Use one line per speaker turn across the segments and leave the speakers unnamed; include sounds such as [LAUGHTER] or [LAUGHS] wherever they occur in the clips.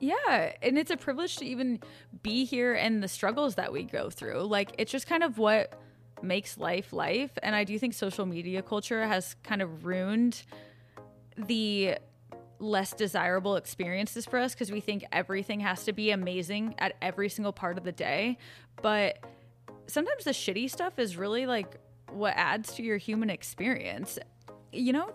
Yeah, and it's a privilege to even be here and the struggles that we go through. Like it's just kind of what makes life life, and I do think social media culture has kind of ruined the less desirable experiences for us because we think everything has to be amazing at every single part of the day. But sometimes the shitty stuff is really like what adds to your human experience. You know,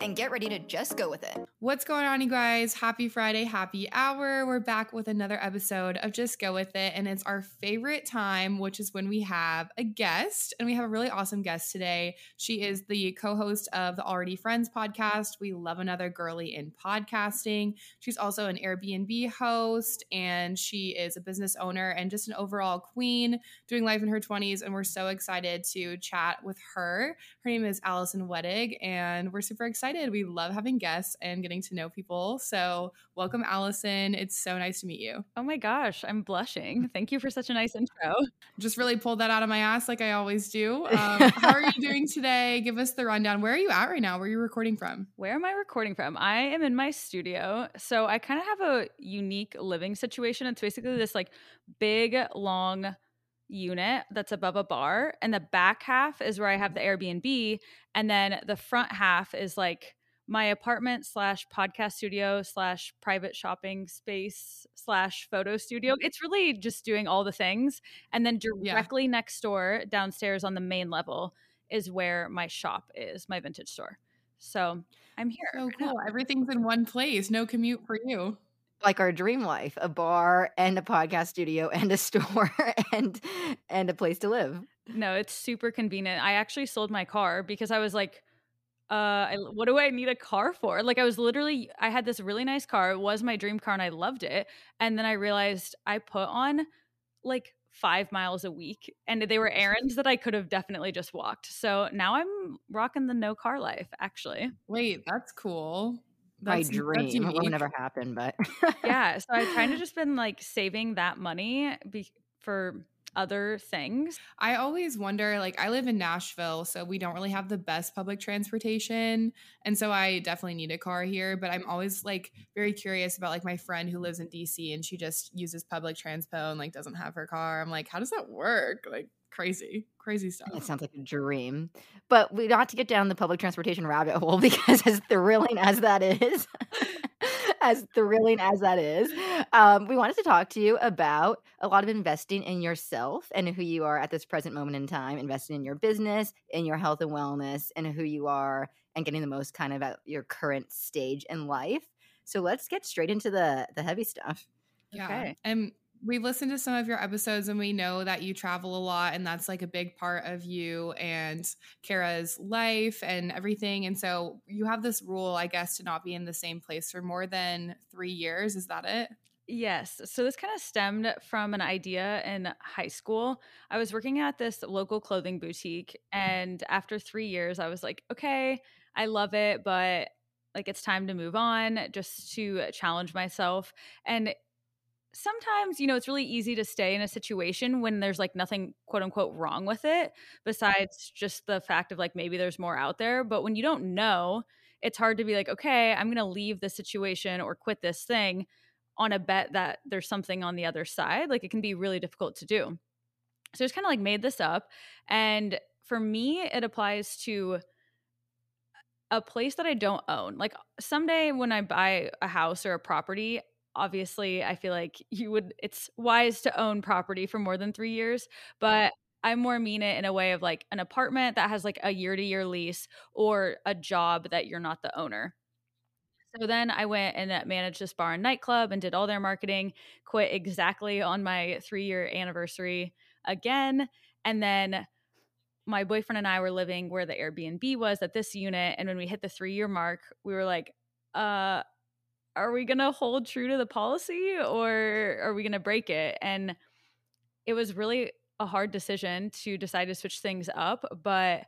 and get ready to just go with it.
What's going on, you guys? Happy Friday, happy hour. We're back with another episode of Just Go With It. And it's our favorite time, which is when we have a guest. And we have a really awesome guest today. She is the co host of the Already Friends podcast. We love another girly in podcasting. She's also an Airbnb host, and she is a business owner and just an overall queen doing life in her 20s. And we're so excited to chat with her. Her name is Allison Wetig, and we're super excited. We love having guests and getting to know people. So, welcome, Allison. It's so nice to meet you.
oh my gosh, I'm blushing. Thank you for such a nice intro.
Just really pulled that out of my ass like I always do. [LAUGHS] Um, how are you doing today? Give us the rundown. Where are you at right now? Where are you recording from?
Where am I recording from? I am in my studio. So I kind of have a unique living situation. It's basically this like big, long unit that's above a bar. And the back half is where I have the Airbnb. And then the front half is like my apartment slash podcast studio slash private shopping space slash photo studio. Mm-hmm. It's really just doing all the things. And then
Yeah.
directly next door, downstairs on the main level, is where my shop is, my vintage store. So I'm here.
So cool. Everything's in one place. No commute for you.
Like our dream life a bar and a podcast studio and a [LAUGHS] store and and a place to live.
No, it's super convenient. I actually sold my car because I was like, uh, I, what do I need a car for? Like, I was literally, I had this really nice car. It was my dream car and I loved it. And then I realized I put on like five miles a week and they were errands that I could have definitely just walked. So now I'm rocking the no car life, actually.
Wait, that's cool.
My dream.
That's
It will never happen, but
Yeah. So I've kind of [LAUGHS] just been like saving that money be- for other things.
I always wonder like I live in Nashville, so we don't really have the best public transportation. And so I definitely need a car here, but I'm always like very curious about like my friend who lives in DC and she just uses public transpo and like doesn't have her car. I'm like, how does that work? Like crazy, crazy stuff.
it sounds like a dream. But we not to get down the public transportation rabbit hole [LAUGHS] because as thrilling as that is, [LAUGHS] as thrilling as that is, um, we wanted to talk to you about a lot of investing in yourself and who you are at this present moment in time, investing in your business, in your health and wellness, and who you are, and getting the most kind of at your current stage in life. So let's get straight into the the heavy stuff.
Yeah.
Okay.
And we've listened to some of your episodes and we know that you travel a lot and that's like a big part of you and Ceara's life and everything. And so you have this rule, I guess, to not be in the same place for more than three years. Is that it?
Yes. So this kind of stemmed from an idea in high school. I was working at this local clothing boutique. And after three years, I was like, okay, I love it, but like it's time to move on just to challenge myself. And sometimes, you know, it's really easy to stay in a situation when there's like nothing quote unquote wrong with it, besides just the fact of like maybe there's more out there. But when you don't know, it's hard to be like, okay, I'm going to leave this situation or quit this thing on a bet that there's something on the other side. Like it can be really difficult to do. So I just kind of like made this up. And for me, it applies to a place that I don't own. Like someday when I buy a house or a property, obviously I feel like you would it's wise to own property for more than 3 years, but I more mean it in a way of like an apartment that has like a year to year lease or a job that you're not the owner. So then I went and uh, managed this bar and nightclub and did all their marketing, quit exactly on my three year anniversary again. And then my boyfriend and I were living where the Airbnb was at this unit. And when we hit the three year mark, we were like, uh, are we going to hold true to the policy or are we going to break it? And it was really a hard decision to decide to switch things up, but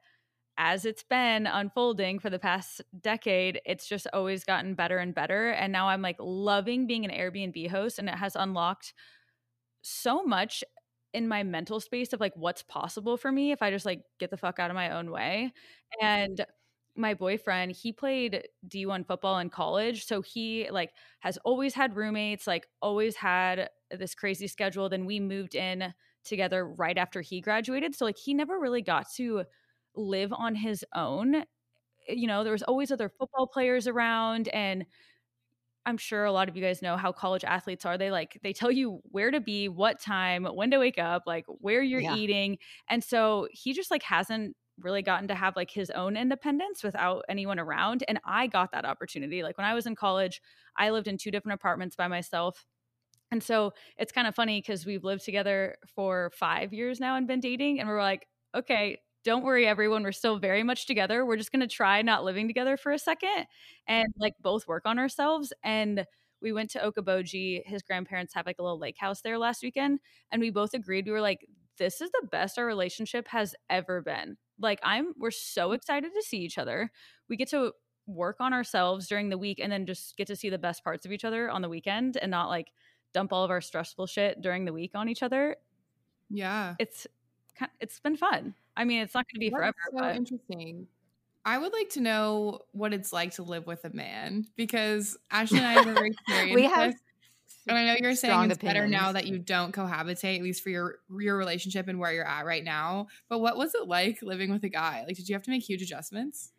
as it's been unfolding for the past decade, it's just always gotten better and better. And now I'm like loving being an Airbnb host, and it has unlocked so much in my mental space of like what's possible for me if I just like get the fuck out of my own way. Mm-hmm. And my boyfriend, he played D1 football in college. So he like has always had roommates, like always had this crazy schedule. Then we moved in together right after he graduated. So like he never really got to live on his own. Eh, you know, there was always other football players around and I'm sure a lot of you guys know how college athletes are. They like they tell you where to be, what time, when to wake up, like where you're yeah. eating. And so he just like hasn't really gotten to have like his own independence without anyone around and I got that opportunity. Like when I was in college, I lived in two different apartments by myself. And so it's kind of funny cuz we've lived together for 5 years now and been dating and we're like, okay, don't worry everyone we're still very much together we're just going to try not living together for a second and like both work on ourselves and we went to okoboji his grandparents have like a little lake house there last weekend and we both agreed we were like this is the best our relationship has ever been like i'm we're so mm-hmm. excited to see each other we get to work on ourselves during the week and then just get to see the best parts of each other on the weekend and not like dump all of our stressful shit during the week on each other
yeah
it's it's been fun I mean, it's not going to be
That's
forever.
So but. interesting. I would like to know what it's like to live with a man because Ashley and I have never experienced [LAUGHS] we have this. And I know you're saying it's opinions. better now that you don't cohabitate, at least for your your relationship and where you're at right now. But what was it like living with a guy? Like, did you have to make huge adjustments?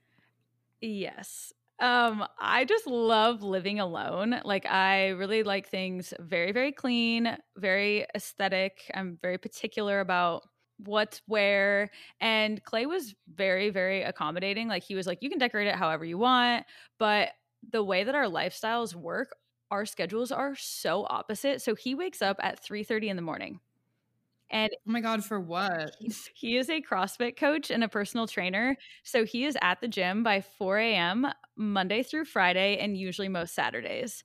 Yes. Um, I just love living alone. Like I really like things very, very clean, very aesthetic. I'm very particular about what's where and clay was very very accommodating like he was like you can decorate it however you want but the way that our lifestyles work our schedules are so opposite so he wakes up at 3:30 in the morning. And
oh my god for what?
he is a crossfit coach and a personal trainer so he is at the gym by 4 a.m monday through friday and usually most saturdays.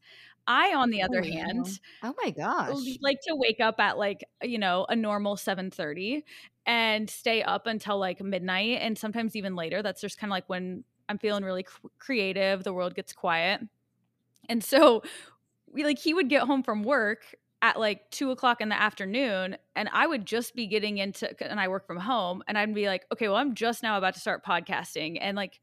I, on the oh, other oh, hand,
oh my gosh,
like to wake up at like you know a normal seven thirty and stay up until like midnight, and sometimes even later. That's just kind of like when I'm feeling really cr- creative. The world gets quiet, and so we like he would get home from work at like two o'clock in the afternoon and i would just be getting into and i work from home and i'd be like okay well i'm just now about to start podcasting and like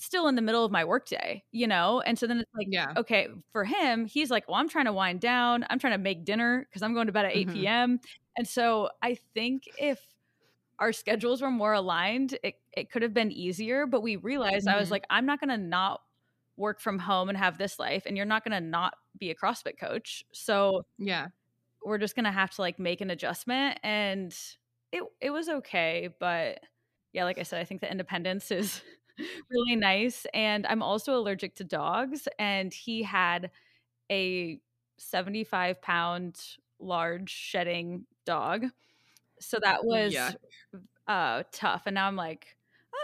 still in the middle of my workday, you know? And so then it's like, yeah. okay, for him, he's like, well, I'm trying to wind down. I'm trying to make dinner because I'm going to bed at 8 mm-hmm. p.m. And so I think if our schedules were more aligned, it, it could have been easier. But we realized mm-hmm. I was mm-hmm. like, I'm not going to not work from home and have this life. And you're not going to not be a CrossFit coach. So
yeah,
we're just going to have to like make an adjustment. And it, it was okay. But yeah, like I said, I think the independence is [LAUGHS] really nice. And I'm also allergic to dogs. And he had a 75 pound large shedding dog. So that was yeah. uh, tough. And now I'm like,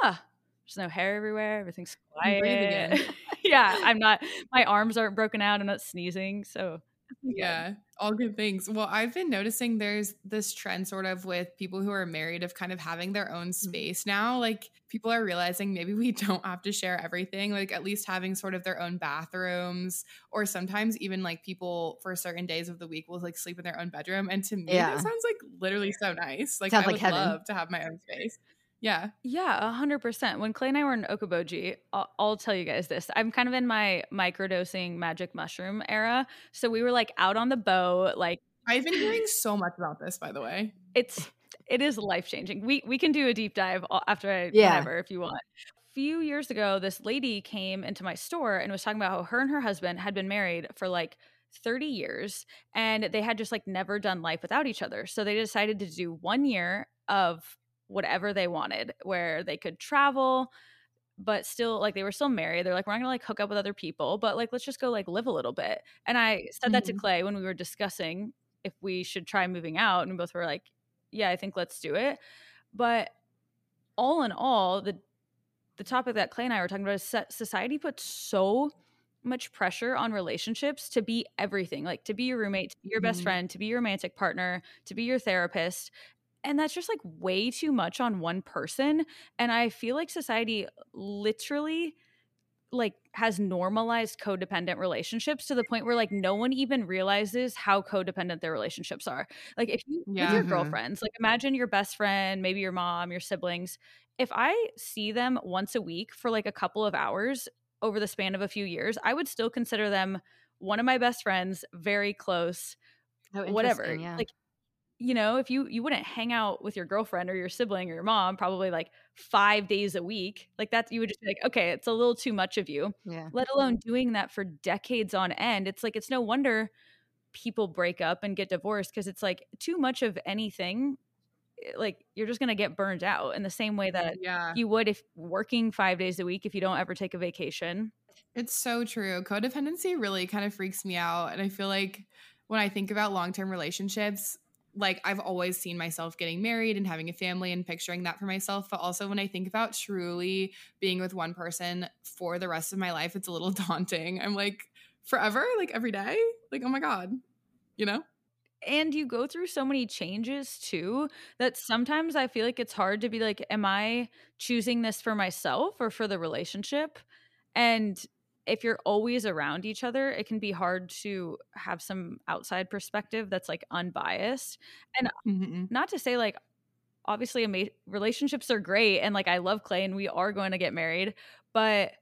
ah, there's no hair everywhere. Everything's quiet. [LAUGHS] yeah, I'm not, my arms aren't broken out. I'm not sneezing. So
yeah all good things well i've been noticing there's this trend sort of with people who are married of kind of having their own mm-hmm. space now like people are realizing maybe we [LAUGHS] don't have to share everything like at least having sort of their own bathrooms or sometimes even like people for certain days of the week will like sleep in their own bedroom and to me yeah. that sounds like literally so nice like sounds i would like love to have my own space yeah.
Yeah, a hundred percent. When Clay and I were in Okoboji, I'll, I'll, tell you guys this. I'm kind of in my microdosing magic mushroom era. So we were like out on the boat, like
I've been hearing so much about this, by the way.
It's it is life changing. We we can do a deep dive after I yeah. whatever if you want. A few years ago, this lady came into my store and was talking about how her and her husband had been married for like 30 years and they had just like never done life without each other. So they decided to do one year of whatever they wanted, where they could travel, but still like they were still married. They're like, we're not gonna like hook up with other people, but like let's just go like live a little bit. And I said mm-hmm. that to mm-hmm. Clay when we were discussing if we should try moving out, and we both were like, yeah, I think let's do it. But all in all, the the topic that Clay and I were talking about is society puts so much pressure on relationships to be everything, like to be your roommate, to be your best
Mhm.
friend, to be your romantic partner, to be your therapist. And that's just like way too much on one person. And I feel like society literally like has normalized codependent relationships to the point where like no one even realizes how codependent their relationships are. Like if you with
Yeah.
your
Mhm.
girlfriends, like imagine your best friend, maybe your mom, your siblings. If I see them once a week for like a couple of hours over the span of a few years, I would still consider them one of my best friends, very close,
Oh,
whatever.
Yeah.
Like you know, if you you wouldn't hang out with your girlfriend or your sibling or your mom probably like 5 days a week, like that you would just be like, "Okay, it's a little too much of you."
yeah.
Let alone doing that for decades on end. It's like it's no wonder people break up and get divorced because it's like too much of anything eh, like you're just going to get burned out in the same way that
Yeah.
you would if working 5 days a week if you don't ever take a vacation.
It's so true. Codependency really kind of freaks me out. And I feel like when I think about long term relationships, like I've always seen myself getting married and having a family and picturing that for myself. But also when I think about truly being with one person for the rest of my life, it's a little [LAUGHS] daunting. I'm like, forever? Like every day? Like, oh my God. You know?
and you go through so many changes too that sometimes I feel like it's hard to be like, am I choosing this for myself or for the relationship? And if you're always around each other, it can be hard to have some outside perspective that's like unbiased.
Mm-hmm.
Not to say like, obviously, ama- relationships are great and like I love Clay and we are going to get married, but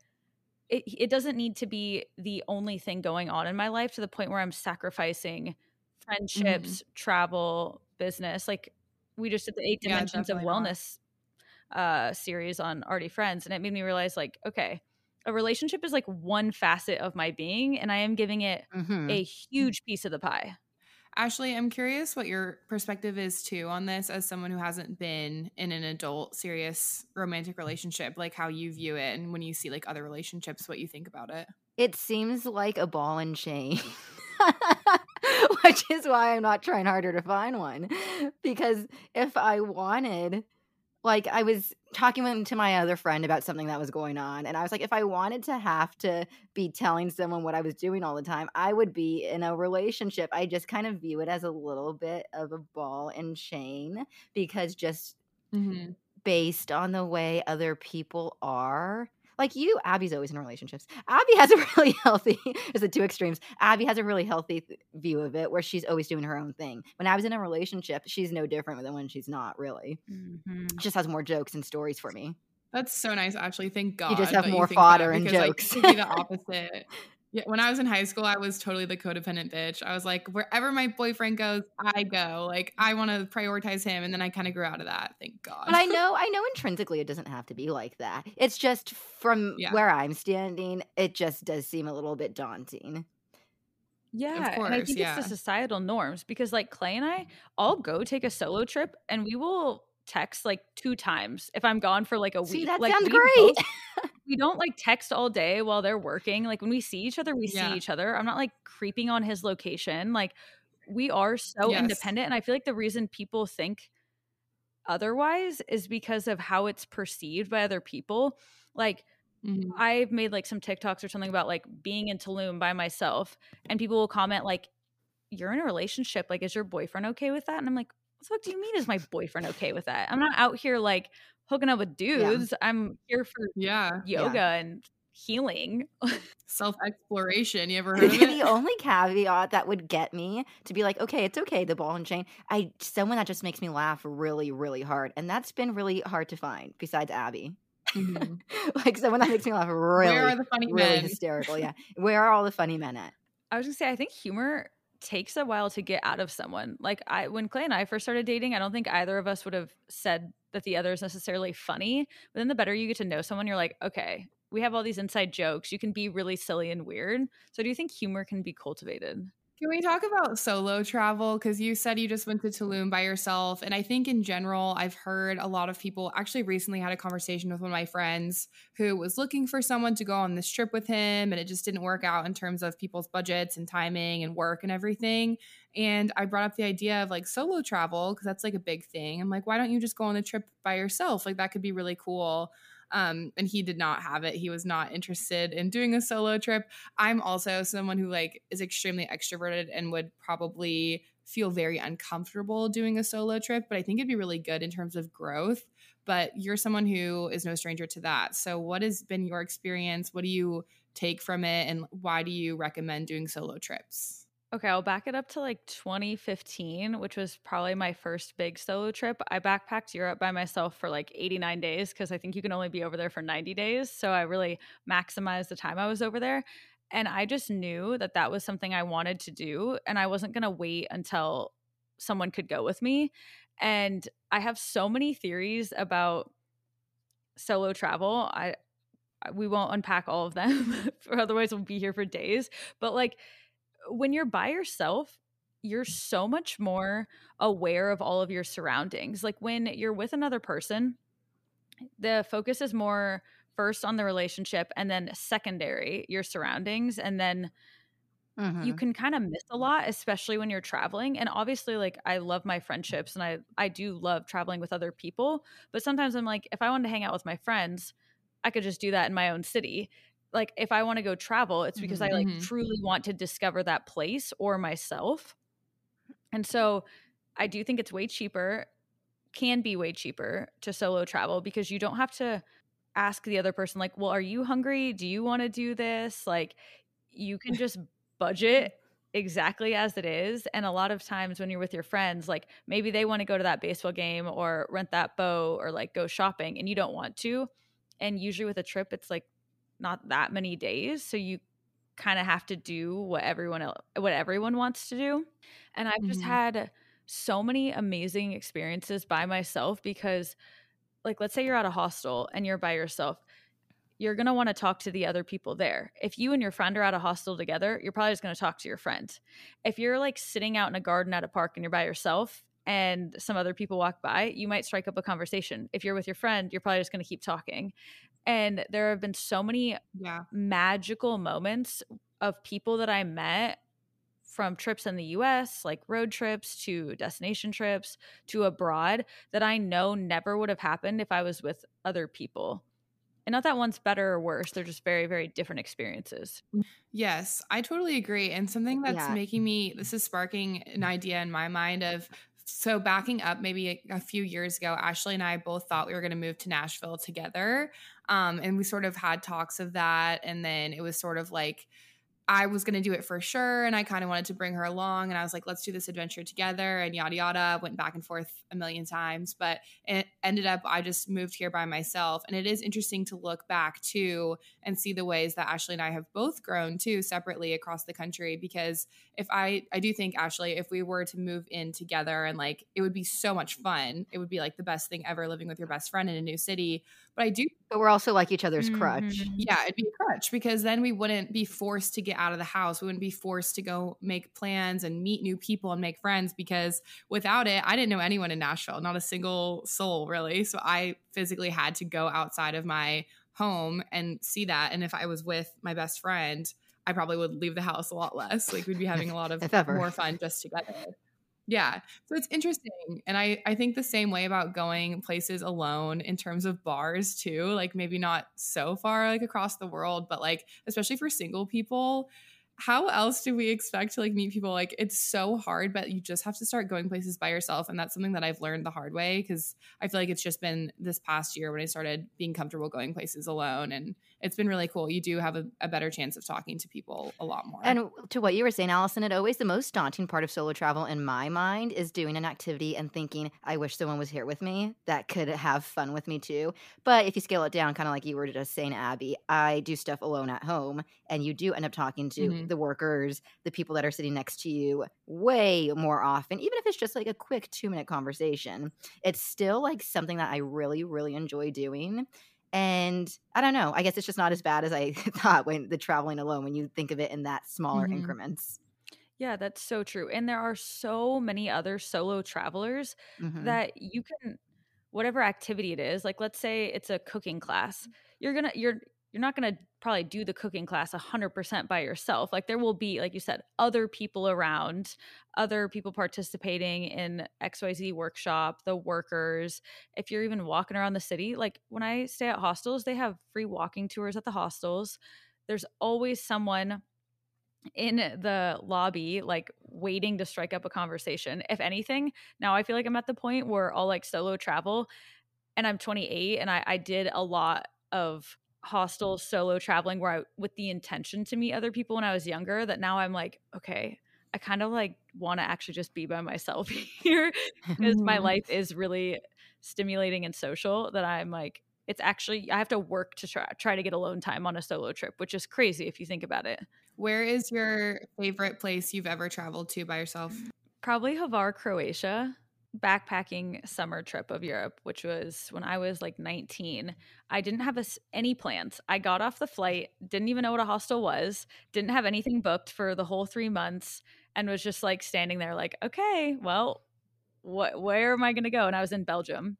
it, it doesn't need to be the only thing going on in my life to the point where I'm sacrificing friendships, travel, business. Like we just did the eight
Yeah,
dimensions of
definitely not.
wellness uh series on Already Friends, and it made me realize like, okay, a relationship is like one facet of my being, and I am giving it
Mhm.
a huge piece of the pie.
Ashley, I'm curious what your perspective is too on this as someone who hasn't been in an adult, serious romantic relationship, like how you view it and when you see like other relationships, what you think about it.
It seems like a ball and chain. [LAUGHS] Which is why I'm not trying harder to find one. Because if I wanted, like, I was talking to my other friend about something that was going on, and I was like, if I wanted to have to be telling someone what I was doing all the time, I would be in a relationship. I just kind of view it as a little bit of a ball and chain because just
Mm-hmm.
based on the way other people are. Like you, Abby's always in relationships. Abby has a [LAUGHS] really healthy, there's the two extremes. Abby has a really healthy th- view of it where she's always doing her own thing. When was in a relationship, she's no different than when she's not, really.
Mm-hmm.
She just has more jokes and stories for me.
That's so nice, actually. Thank God.
You just have more fodder and
like,
jokes.
it be the opposite. Yeah, when I was in high school, I was totally the codependent bitch. I was like, wherever my boyfriend goes, I go. Like, I want to prioritize him, and then I kind of grew out of that. Thank God.
But I know, I know intrinsically it doesn't have to be like that. It's just from
Yeah.
where I'm standing, it just does seem a little bit daunting.
Yeah, and I think
yeah.
it's the societal norms because like Clay and I, I'll go take a solo trip and we will text like two times if I'm gone for like a week.
See, that
like,
sounds
we
great.
both- [LAUGHS] we don't like text all day while they're working. Like when we see each other, we
Yeah.
see each other. I'm not like creeping on his location. Like we are so
Yes.
independent, and I feel like the reason people think otherwise is because of how it's perceived by other people. Like
Mhm.
I've made like some TikToks or something about like being in Tulum by myself, and people will comment like, "You're in a relationship. Like, is your boyfriend okay with that?" And I'm like, "What do you mean? Is my boyfriend okay with that? I'm not out here like hooking up with dudes. I'm here for
Yeah.
yoga and healing." [LAUGHS]
Self exploration. You ever heard of [LAUGHS] it?
the only caveat that would get me to be like, okay, it's okay, the ball and chain. I someone that just makes me laugh really, really hard, and that's been really hard to find. Besides Abby,
Mhm. [LAUGHS]
like someone that makes me laugh really,
Where are the funny
really
men?
hysterical. Yeah, where are all the funny men at?
I was gonna say, I think humor takes a while to get out of someone. Like I when Clay and I first started dating, I don't think either of us would have said that the other is necessarily funny. But then the better you get to know someone, you're like, okay, we have all these inside jokes. You can be really silly and weird. So do you think humor can be cultivated?
Can we talk about solo travel? Because you said you just went to Tulum by yourself. And I think in general, I've heard a lot of people actually recently had a conversation with one of my friends who was looking for someone to go on this trip with him. And it just didn't work out in terms of people's budgets and timing and work and everything. And I brought up the idea of like solo travel because that's like a big thing. I'm like, why don't you just go on a trip by yourself? Like that could be really cool. Um, and he did not have it. He was not interested in doing a solo trip. I'm also someone who like is extremely extroverted and would probably feel very uncomfortable doing a solo trip, but I think it'd be really good in terms of growth. But you're someone who is no stranger to that. So, what has been your experience? What do you take from it? And why do you recommend doing solo trips?
Okay, I'll back it up to like 2015, which was probably my first big solo trip. I backpacked Europe by myself for like 89 days because I think you can only be over there for 90 days. So I really maximized the time I was over there. And I just knew that that was something I wanted to do. And I wasn't going to wait until someone could go with me. And I have so many theories about solo travel. I, we won't unpack all of them, [LAUGHS] otherwise, we'll be here for days. But like, when you're by yourself, you're so much more aware of all of your surroundings. Like when you're with another person, the focus is more first on the relationship and then secondary your surroundings and then mm-hmm. you can kind of miss a lot especially when you're traveling and obviously like I love my friendships and I I do love traveling with other people but sometimes I'm like if I wanted to hang out with my friends I could just do that in my own city like if I want to go travel it's because mm-hmm. I like mm-hmm. truly want to discover that place or myself and so I do think it's way cheaper can be way cheaper to solo travel because you don't have to ask the other person like well are you hungry do you want to do this like you can just budget [LAUGHS] exactly as it is and a lot of times when you're with your friends like maybe they want to go to that baseball game or rent that boat or like go shopping and you don't want to and usually with a trip it's like not that many days so you kind of have to do what everyone else, what everyone wants to do and i've mm-hmm. just had so many amazing experiences by myself because like let's say you're at a hostel and you're by yourself you're going to want to talk to the other people there. If you and your friend are at a hostel together, you're probably just going to talk to your friend. If you're like sitting out in a garden at a park and you're by yourself and some other people walk by, you might strike up a conversation. If you're with your friend, you're probably just going to keep talking. And there have been so many yeah. magical moments of people that I met from trips in the US, like road trips to destination trips to abroad, that I know never would have happened if I was with other people. And not that one's better or worse, they're just very, very different experiences. Mm.
Yes, I totally agree. And something that's yeah. making me, this is sparking an idea in my mind of, so backing up maybe a, a, few years ago ashley and i both thought we were going to move to nashville together um, and we sort of had talks of that and then it was sort of like I was going to do it for sure. And I kind of wanted to bring her along. And I was like, let's do this adventure together and yada, yada. Went back and forth a million times. But it ended up, I just moved here by myself. And it is interesting to look back too and see the ways that Ashley and I have both grown too separately across the country. Because if I, I do think, Ashley, if we were to move in together and like, it would be so much fun. It would be like the best thing ever living with your best friend in a new city. But I do.
But we're also like each other's crutch.
Mm-hmm. Yeah, it'd be a crutch because then we wouldn't be forced to get out of the house. We wouldn't be forced to go make plans and meet new people and make friends because without it, I didn't know anyone in Nashville, not a single soul really. So I physically had to go outside of my home and see that. And if I was with my best friend, I probably would leave the house a lot less. Like we'd be having a lot of [LAUGHS] more fun just together. Yeah. So it's interesting. And I, I think the same way about going places alone in terms of bars too. Like maybe not so far like across the world, but like especially for single people, how else do we expect to like meet people like it's so hard but you just have to start going places by yourself and that's something that i've learned the hard way because i feel like it's just been this past year when i started being comfortable going places alone and it's been really cool you do have a, a better chance of talking to people a lot more
and to what you were saying allison it always the most daunting part of solo travel in my mind is doing an activity and thinking i wish someone was here with me that could have fun with me too but if you scale it down kind of like you were just saying abby i do stuff alone at home and you do end up talking to mm-hmm the workers, the people that are sitting next to you way more often, even if it's just like a quick two minute conversation. It's still like something that I really, really enjoy doing. And I don't know, I guess it's just not as bad as I [LAUGHS] thought when the traveling alone, when you think of it in that smaller mm-hmm. increments.
Yeah, that's so true. And there are so many other solo travelers mm-hmm. that you can whatever activity it is, like let's say it's a cooking class. You're going to you're you're not going to probably do the cooking class 100% by yourself. Like there will be, like you said, other people around, other people participating in XYZ workshop, the workers. If you're even walking around the city, like when I stay at hostels, they have free walking tours at the hostels. There's always someone in the lobby like waiting to strike up a conversation if anything now i feel like i'm at the point where i'll like solo travel and i'm 28 and i, I did a lot of hostel solo traveling where I with the intention to meet other people when I was younger that now I'm like, okay, I kind of like want to actually just be by myself [LAUGHS] here because my
Mm-hmm.
life is really stimulating and social that I'm like it's actually I have to work to try try to get alone time on a solo trip, which is crazy if you think about it.
Where is your favorite place you've ever traveled to by yourself?
Probably Hvar, Croatia. Backpacking summer trip of Europe, which was when I was like 19. I didn't have a any plans. I got off the flight, didn't even know what a hostel was, didn't have anything booked for the whole three months, and was just like standing there, like, okay, well, what, where am I going to go? And I was in Belgium.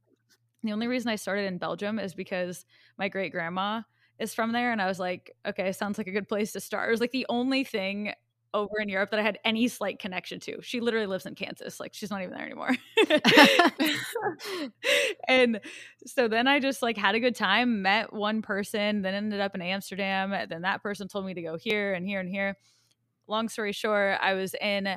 The only reason I started in Belgium is because my great grandma is from there. And I was like, okay, sounds like a good place to start. It was like the only thing over in Europe that I had any slight connection to. She literally lives in Kansas. Like she's not even there anymore. [LAUGHS] and so then I just like had a good time, met one person, then ended up in Amsterdam. Then that person told me to go here and here and here. Long story short, I was in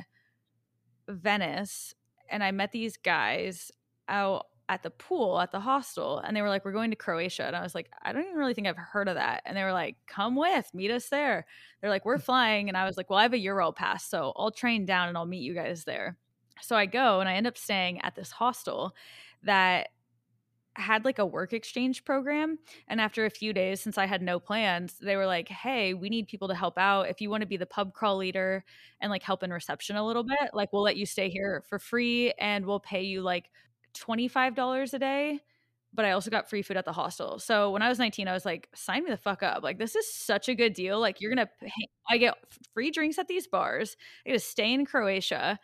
Venice and I met these guys out at the pool at the hostel and they were like we're going to croatia. And i was like i don't even really think i've heard of that. And they were like come with meet us there. They're like we're [LAUGHS] flying. And i was like well i have a euro pass so i'll train down and i'll meet you guys there. So i go and i end up staying at this hostel that had like a work exchange program. And after a few days since i had no plans they were like hey we need people to help out. If you want to be the pub crawl leader and like help in reception a little bit like we'll let you stay here for free and we'll pay you like $25 a day but I also got free food at the hostel. So when I was 19, I was like, sign me the fuck up. Like, this is such a good deal. Like, you're going to mm-hmm. pay, I get free drinks at these bars. I get to stay in Croatia.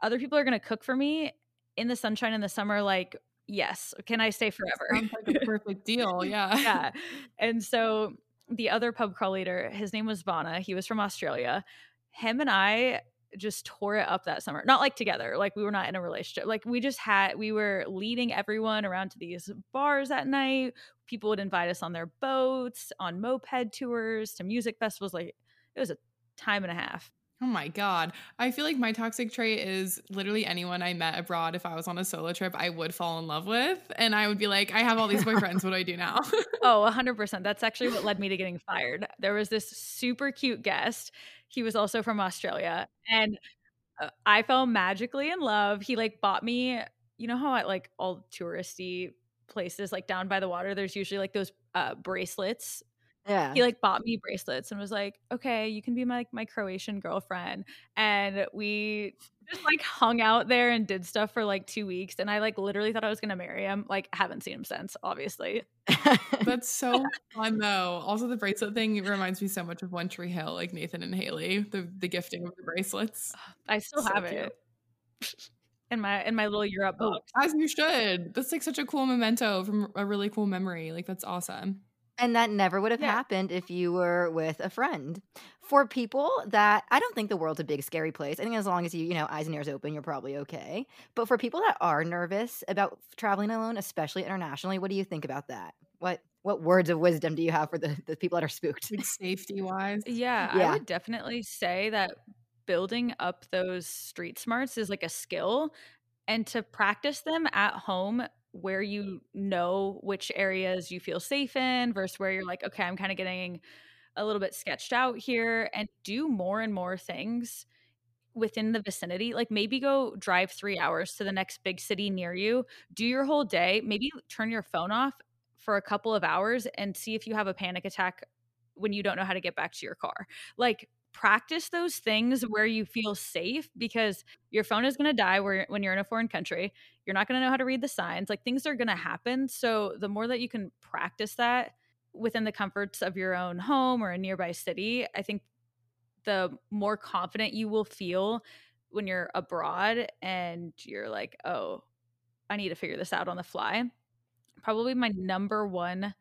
Other people are going to cook for me in the sunshine in the summer. Like, yes. Can I stay forever?
Sounds like a perfect deal. [LAUGHS] Yeah.
yeah. [LAUGHS] And so the other pub crawl leader, his name was Vana. He was from Australia. Him and I just tore it up that summer. Not like together, like we were not in a relationship. Like we just had, we were leading everyone around to these bars at night. People would invite us on their boats, on moped tours, to music festivals. Like it was a time and a half.
Oh my God. I feel like my toxic trait is literally anyone I met abroad. If I was on a solo trip, I would fall in love with. And I would be like, I have all these boyfriends. what do I do now? [LAUGHS]
oh, 100%. That's actually what led me to getting fired. There was this super cute guest. He was also from Australia. And uh, I fell magically in love. He like bought me, you know how at like all touristy places, like down by the water, there's usually like those uh, bracelets
Yeah.
he like bought me bracelets and was like, "Okay, you can be my like my Croatian girlfriend." And we just like hung out there and did stuff for like 2 weeks and I like literally thought I was going to marry him. Like haven't seen him since, obviously. [LAUGHS]
That's so fun though. Also the bracelet thing reminds me so much of One Tree Hill, like Nathan and Haley, the, the gifting of the bracelets.
I still
So
have
cute.
it [LAUGHS] in my in my little Europe
Oh,
box.
as you should. That's like such a cool memento from a really cool memory. Like that's awesome.
And that never would have
Yeah.
happened if you were with a friend. For people that I don't think the world's a big scary place. I think as long as you, you know, eyes and ears open, you're probably okay. But for people that are nervous about traveling alone, especially internationally, what do you think about that? What what words of wisdom do you have for the, the people that are spooked?
Like safety wise.
Yeah, I would definitely say that building up those street smarts is like a skill and to practice them at home where you know which areas you feel safe in versus where you're like okay, I'm kind of getting a little bit sketched out here and do more and more things within the vicinity like maybe go drive 3 hours to the next big city near you do your whole day maybe turn your phone off for a couple of hours and see if you have a panic attack when you don't know how to get back to your car. Like practice those things where you feel safe because your phone is going to die where, when you're in a foreign country. You're not going to know how to read the signs. Like things are going to happen. So the more that you can practice that within the comforts of your own home or a nearby city i think the more confident you will feel when you're abroad and you're like oh i need to figure this out on the fly. Probably my number one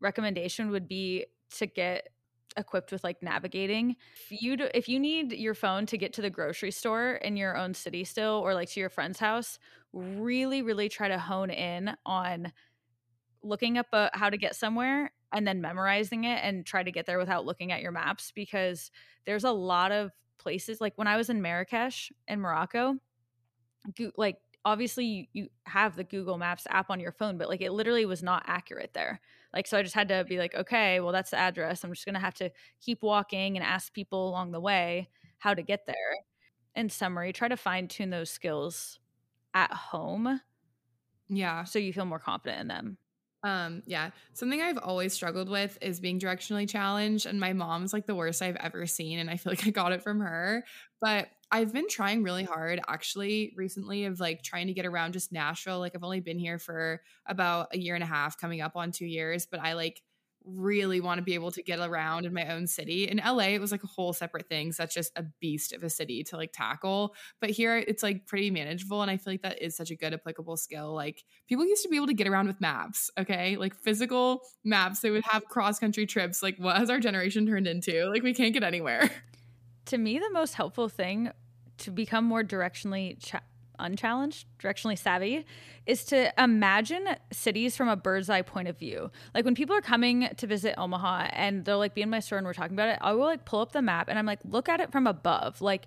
recommendation would be to get equipped with like navigating. If you do, if you need your phone to get to the grocery store in your own city still or like to your friend's house, really really try to hone in on looking up a, how to get somewhere and then memorizing it and try to get there without looking at your maps because there's a lot of places like when I was in Marrakesh in Morocco, like obviously you, you have the Google Maps app on your phone, but like it literally was not accurate there. Like so I just had to be like, okay, well that's the address. I'm just gonna have to keep walking and ask people along the way how to get there. In summary, try to fine tune those skills at home
Yeah.
so you feel more confident in them.
Um, yeah. Something I've always struggled with is being directionally challenged. And my mom's like the worst I've ever seen. And I feel like I got it from her. But I've been trying really mm-hmm. hard actually recently of like trying to get around just Nashville. Like I've only been here for about a year and a half, coming up on two years, but I like really want to be able to get around in my own city. In LA, it was like a whole separate thing. So that's just a beast of a city to like tackle. But here it's like pretty manageable. And I feel like that is such a good applicable skill. Like people used to be able to get around with maps, okay? Like physical maps. They would have cross country trips. Like [LAUGHS] what has our generation turned into? Like we can't get anywhere.
To me, the most helpful thing to become more directionally cha- unchallenged, directionally savvy, is to imagine cities from a bird's eye point of view. Like when people are coming to visit Omaha and they'll like be in my store and we're talking about it, I will like pull up the map and I'm like, look at it from above. Like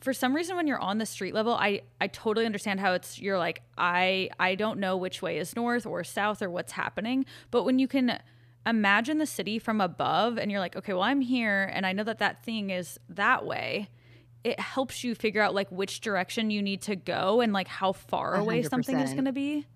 for some reason when you're on the street level, I I totally understand how it's you're like, I I don't know which way is north or south or what's happening. But when you can imagine the city from above and you're like, okay, well I'm here and I know that that thing is that way it helps you figure out like which direction you need to go and like how far away something is going to be.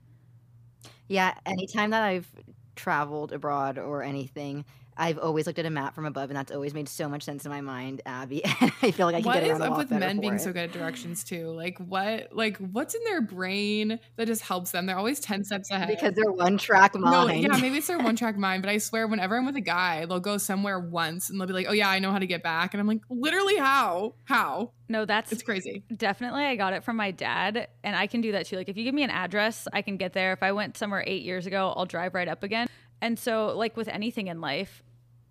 Yeah, anytime that I've traveled abroad or anything, I've always looked at a map from above, and that's always made so much sense in my mind, Abby. [LAUGHS] I feel like I can
What
get
is
around a
up
lot
with men being
it.
so good at directions too? Like what like what's in their brain that just helps them? They're always 10 steps ahead.
because they're one track
no,
mind.
yeah, maybe it's their one [LAUGHS] track mind, but I swear whenever I'm with a guy, they'll go somewhere once and they'll be like, Oh yeah, I know how to get back. And I'm like, literally how? How?
No, that's
It's crazy.
definitely I got it from my dad and I can do that too. Like if you give me an address, I can get there. If I went somewhere 8 years ago, I'll drive right up again. And so like with anything in life,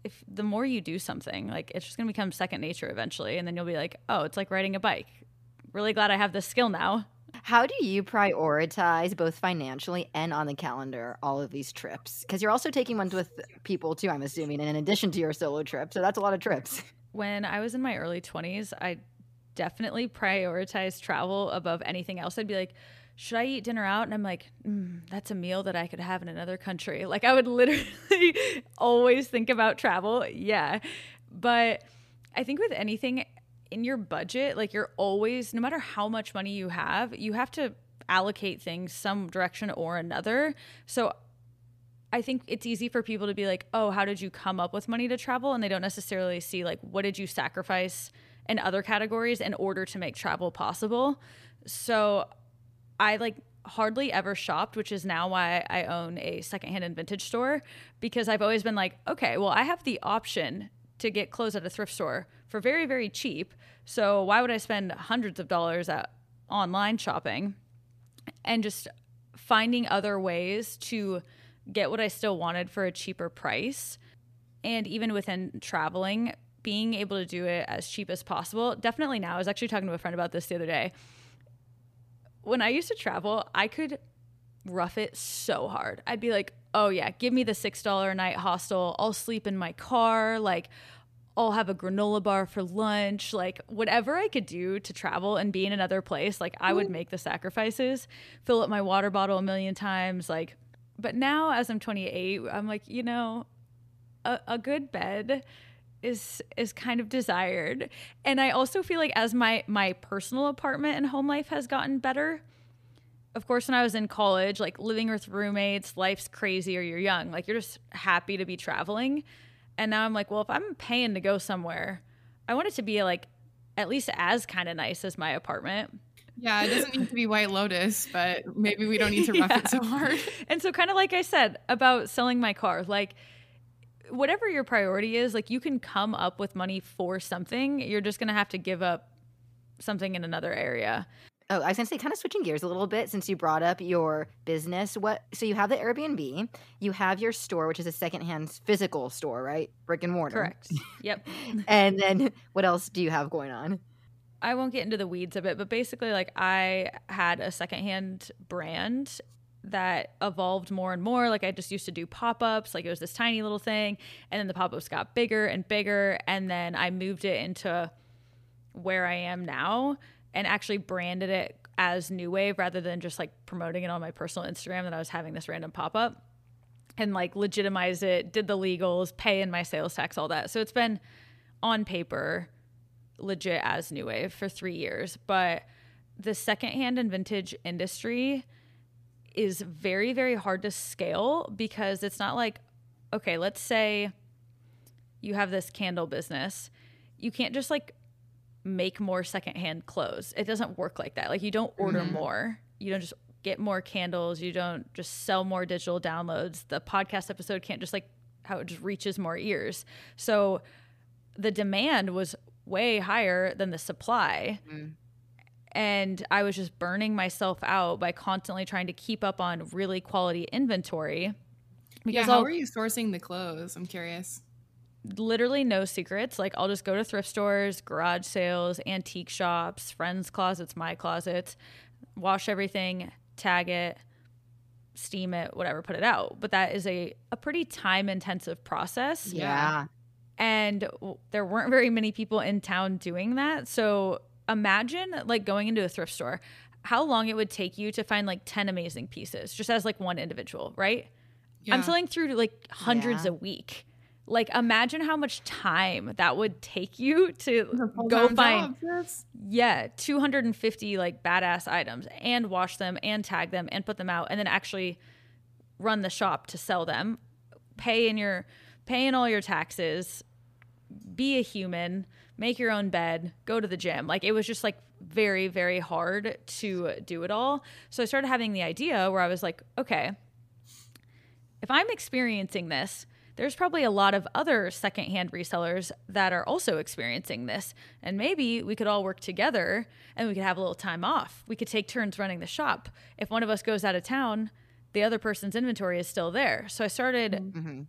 if the more you do something, like it's just going to become second nature eventually and then you'll be like, "Oh, it's like riding a bike." Really glad I have this skill now.
How do you prioritize both financially and on the calendar all of these trips? Because you're also taking ones with people too, I'm assuming, and in addition to your solo trip. So that's a lot of trips. [LAUGHS]
when I was in my early 20s, I definitely prioritized travel above anything else. I'd be like, should I eat dinner out? And I'm like, mm, that's a meal that I could have in another country. [LAUGHS] Like, I would literally [LAUGHS] always think about travel. Yeah. But I think with anything in your budget, like, you're always, no matter how much money you have, you have to allocate things some direction or another. So I think it's easy for people to be like, oh, how did you come up with money to travel? And they don't necessarily see, like, what did you sacrifice in other categories in order to make travel possible? So I like hardly ever shopped, which is now why I own a secondhand and vintage store because I've always been like, okay, well, I have the option to get clothes at a thrift store for very, very cheap. So why would I spend hundreds of dollars at online shopping and just finding other ways to get what I still wanted for a cheaper price? And even within traveling, being able to do it as cheap as possible. Definitely now. I was actually talking to a friend about this the other day when I used to travel, I could rough it so hard. I'd be like, oh yeah, give me the $6 a night hostel. I'll sleep in my car. Like, I'll have a granola bar for lunch. Like, whatever I could do to travel and be in another place, like, I would mm. make the sacrifices, fill up my water bottle a million times. Like, but now as I'm 28, I'm like, you know, a, a good bed is is kind of desired. And i also feel like as my my personal apartment and home life has gotten better of course when i was in college like living with roommates life's crazy or you're young like you're just happy to be traveling. And now i'm like well if i'm paying to go somewhere i want it to be like at least as kind of nice as my apartment.
Yeah, it doesn't need to be White Lotus, but maybe we don't need to rough it [LAUGHS] so hard.
and so kind of like i said about selling my car like whatever your priority is like you can come up with money for something you're just going to have to give up something in another area
Oh, I was gonna say, kind of switching gears a little bit since you brought up your business. What? So you have the Airbnb, you have your store, which is a secondhand physical store, right? Brick and mortar.
Correct. Yep. [LAUGHS]
and then what else do you have going on?
I won't get into the weeds of it, but basically, like I had a secondhand brand that evolved more and more. Like I just used to do pop ups, like it was this tiny little thing, and then the pop ups got bigger and bigger, and then I moved it into where I am now and actually branded it as New Wave rather than just like promoting it on my personal Instagram that I was having this random pop up and like legitimize it, did the legals, pay in my sales tax, all that. So it's been on paper legit as New Wave for three years. But the secondhand and vintage industry is very, very hard to scale because it's not like, okay, let's say you have this candle business. You can't just like make more secondhand clothes. It doesn't work like that. Like you don't order
Mhm.
more. You don't just get more candles. You don't just sell more digital downloads. The podcast episode can't just like how it just reaches more ears. So the demand was way higher than the supply.
Mm.
And I was just burning myself out by constantly trying to keep up on really quality inventory.
Yeah, how
I'll-
are you sourcing the clothes? I'm curious.
literally no secrets. Like I'll just go to thrift stores, garage sales, antique shops, friends' closets, my closets, wash everything, tag it, steam it, whatever, put it out. But that is a, a pretty time intensive process.
Yeah.
And w- there weren't very many people in town doing that. So imagine like going into a thrift store, how long it would take you to find like 10 amazing pieces just as like one individual, right? I'm selling through like hundreds
Yeah.
a week. Like imagine how much time that would take you to [LAUGHS] go find
job,
yeah, 250 like badass items and wash them and tag them and put them out and then actually run the shop to sell them. Pay in your pay in all your taxes, be a human, make your own bed, go to the gym. Like it was just like very very hard to do it all. So I started having the idea where I was like, okay, if I'm experiencing this, there's probably a lot of other secondhand resellers that are also experiencing this. And maybe we could all work together and we could have a little time off. We could take turns running the shop. If one of us goes out of town, the other person's inventory is still there. So I started
hmm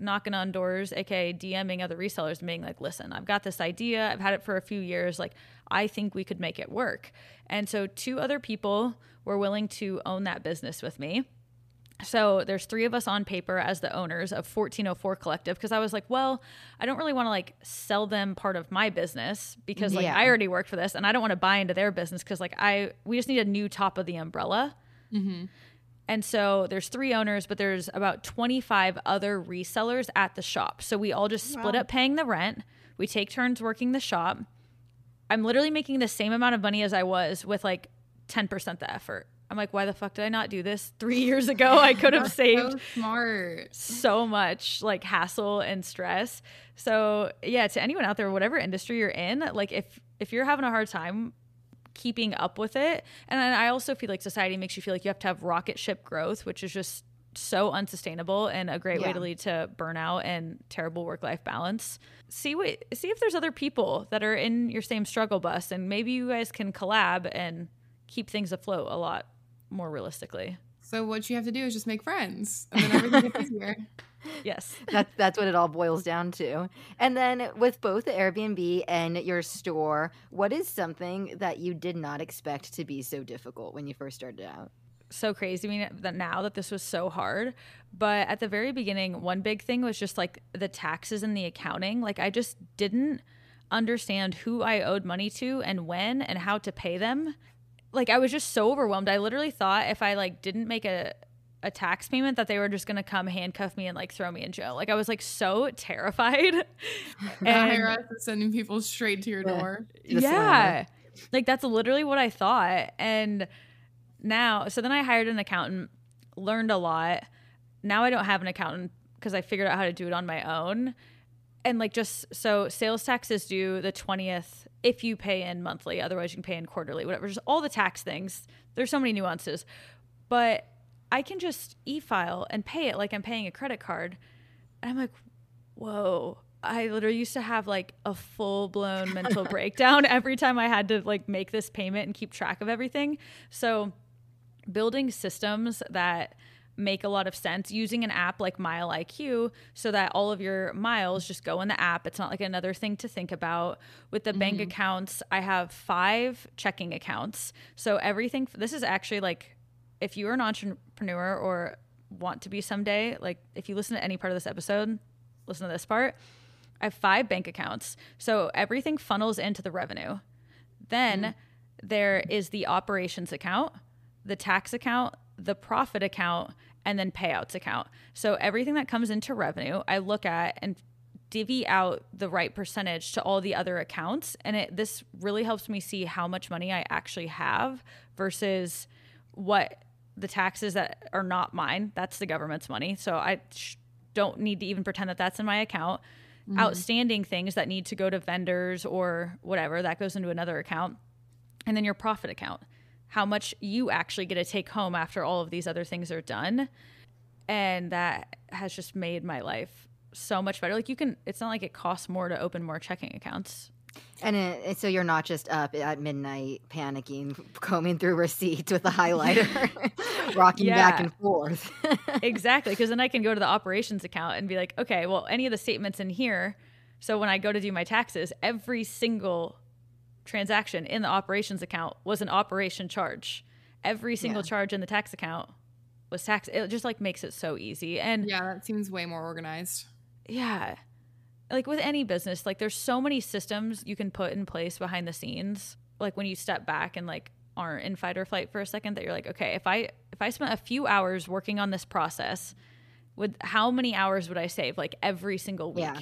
knocking on doors, aka DMing other resellers and being like, listen, I've got this idea. I've had it for a few years. Like, I think we could make it work. And so two other people were willing to own that business with me. So there's three of us on paper as the owners of 1404 Collective because I was like, well, I don't really want to like sell them part of my business because like
Yeah.
I already work for this and I don't want to buy into their business because like I we just need a new top of the umbrella.
Mm-hmm.
And so there's three owners, but there's about 25 other resellers at the shop. So we all just split
Wow.
up paying the rent. We take turns working the shop. I'm literally making the same amount of money as I was with like 10% the effort. I'm like, why the fuck did I not do this three [LAUGHS] years ago? I could have saved
so smart.
so much like hassle and stress. So yeah, to anyone out there, whatever industry you're in, like if if you're having a hard time keeping up with it, and I also feel like society makes you feel like you have to have rocket ship growth, which is just so unsustainable and a great way to lead to burnout and terrible work life balance. See what see if there's other people that are in your same struggle bus and maybe you guys can collab and keep things afloat a lot more realistically.
So what you have to do is just make friends, and then everything gets [LAUGHS] easier.
Yes. [LAUGHS]
That's that's what it all boils down to. And then with both the Airbnb and your store, what is something that you did not expect to be so difficult when you first started out?
so crazy I mean, that now that this was so hard. But at the very beginning, one big thing was just like the taxes and the accounting. Like I just didn't understand who I owed money to and when and how to pay them. Like I was just so overwhelmed. I literally thought if I like didn't make a a tax payment that they were just gonna come handcuff me and like throw me in jail. Like I was like so terrified. [LAUGHS]
The
and
IRS is sending people straight to your
Yeah.
door.
Just
yeah like that's literally what i thought and now so then i hired an accountant learned a lot now i don't have an accountant because i figured out how to do it on my own and like just so sales tax is due the 20th if you pay in monthly otherwise you can pay in quarterly whatever just all the tax things there's so many nuances but i can just e-file and pay it like i'm paying a credit card and i'm like whoa I literally used to have like a full blown [LAUGHS] mental breakdown every time I had to like make this payment and keep track of everything. So, building systems that make a lot of sense using an app like Mile IQ so that all of your miles just go in the app. It's not like another thing to think about. With the mm-hmm. bank accounts, I have five checking accounts. So everything, this is actually like if you're an entrepreneur or want to be someday, like if you listen to any part of this episode, listen to this part. I have five bank accounts. So everything funnels into the revenue. Then mm-hmm. there is the operations account, the tax account, the profit account, and then payouts account. So everything that comes into revenue, I look at and divvy out the right percentage to all the other accounts and it this really helps me see how much money I actually have versus what the taxes that are not mine that's the government's money so I sh- don't need to even pretend that that's in my account mm-hmm. outstanding things that need to go to vendors or whatever that goes into another account and then your profit account how much you actually get to take home after all of these other things are done. And that has just made my life so much better. Like you can, it's not like it costs more to open more checking accounts.
And it, so you're not just up at midnight panicking, [LAUGHS] combing through receipts with a highlighter, [LAUGHS] rocking yeah. back and forth. [LAUGHS]
exactly. Because then I can go to the operations account and be like, okay, well, any of the statements in here. So when I go to do my taxes, every single transaction in the operations account was an operation charge. Every single yeah. charge in the tax account was tax. It just like makes it so easy. And
yeah, that seems way more organized.
Yeah. Like with any business, like there's so many systems you can put in place behind the scenes. Like when you step back and like aren't in fight or flight for a second that you're like, okay, if I if I spent a few hours working on this process, with how many hours would I save like every single week?
Yeah.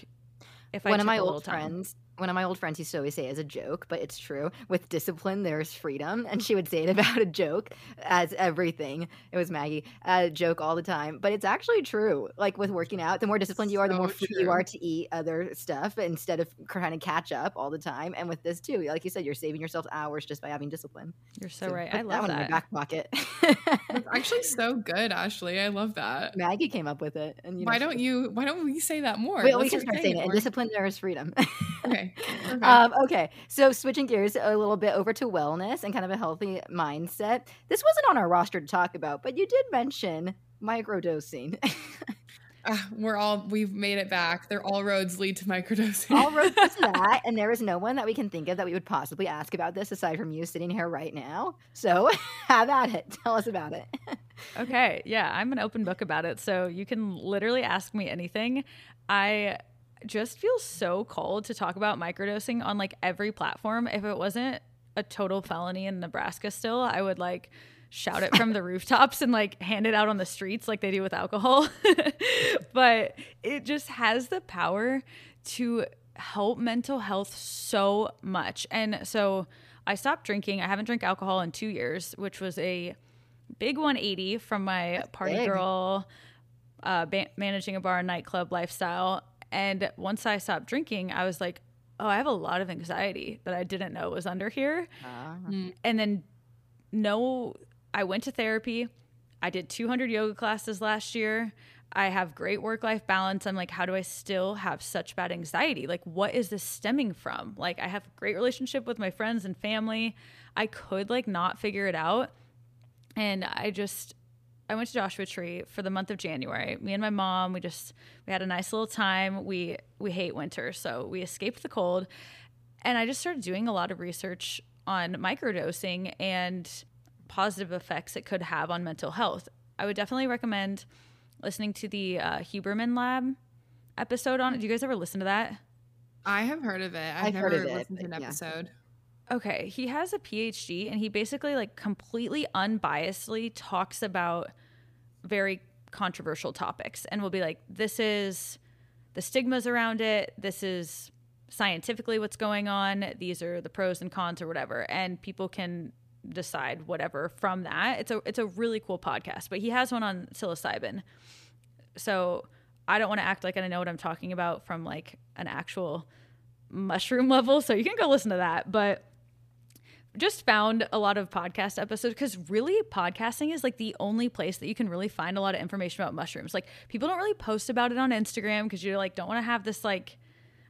If I one of my old friends one of my old friends used to always say as a joke, but it's true. With discipline, there's freedom, and she would say it [LAUGHS] about a joke as everything. It was Maggie, a joke all the time, but it's actually true. Like with working out, the more disciplined you are, the more free you are to eat other stuff instead of trying to catch up all the time. And with this too, like you said, you're saving yourself hours just by having discipline.
You're so, so right. I love that one that. in
my back pocket.
it's actually so good, Ashley. I love that.
Maggie came up with it. And
you know, why don't you? Why don't we say that more?
Wait, we can start saying it. And discipline, there is freedom. okay. Okay. [LAUGHS] Um, okay. So switching gears a little bit over to wellness and kind of a healthy mindset. This wasn't on our roster to talk about, but you did mention microdosing.
Uh, we're all we've made it back. They're all roads lead to microdosing.
all roads to [LAUGHS] that, and there is no one that we can think of that we would possibly ask about this aside from you sitting here right now. So, [LAUGHS] have at it. Tell us about it.
okay, yeah, I'm an open book about it, so you can literally ask me anything. I just feels so cold to talk about microdosing on like every platform. If it wasn't a total felony in Nebraska still, I would like shout it from the [LAUGHS] rooftops and like hand it out on the streets like they do with alcohol. [LAUGHS] but it just has the power to help mental health so much. And so I stopped drinking. I haven't drank alcohol in 2 years, which was a big 180 from my That's party big. girl uh, ba- managing a bar and nightclub lifestyle and once I stopped drinking, I was like, oh, I have a lot of anxiety that I didn't know was under here. Uh-huh. And then, no, I went to therapy. I did 200 yoga classes last year. I have great work life balance. I'm like, how do I still have such bad anxiety? Like, what is this stemming from? Like, I have a great relationship with my friends and family. I could like not figure it out. And I just, I went to Joshua Tree for the month of January. Me and my mom, we just we had a nice little time. We we hate winter, so we escaped the cold. And I just started doing a lot of research on microdosing and positive effects it could have on mental health. I would definitely recommend listening to the uh, Huberman Lab episode on it. Do you guys ever listen to that?
I have heard of it. I've, I've never listened to an episode.
Okay, he has a PhD and he basically like completely unbiasedly talks about very controversial topics and will be like this is the stigmas around it, this is scientifically what's going on, these are the pros and cons or whatever and people can decide whatever from that. It's a it's a really cool podcast, but he has one on psilocybin. So, I don't want to act like I know what I'm talking about from like an actual mushroom [LAUGHS] level, so you can go listen to that, but just found a lot of podcast episodes because really podcasting is like the only place that you can really find a lot of information about mushrooms. Like people don't really post about it on Instagram because you like don't want to have this like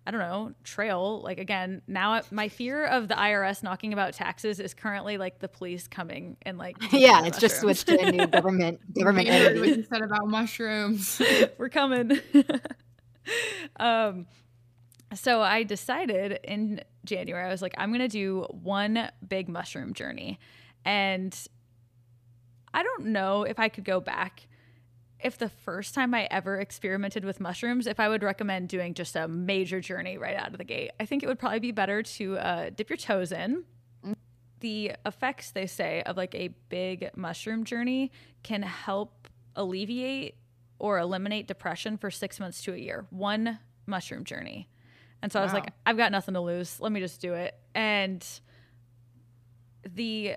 I don't know, trail. Like again, now my fear of the IRS knocking about taxes is currently like the police coming and like [LAUGHS]
yeah, it's just switched to a new government [LAUGHS] government
what you said about mushrooms. [LAUGHS]
We're coming. um so I decided in January I was like I'm going to do one big mushroom journey. And I don't know if I could go back if the first time I ever experimented with mushrooms, if I would recommend doing just a major journey right out of the gate. I think it would probably be better to uh, dip your toes in. The effects they say of like a big mushroom journey can help alleviate or eliminate depression for six months to a year. One mushroom journey. And so I was like, I've got nothing to lose. Let me just do it. And the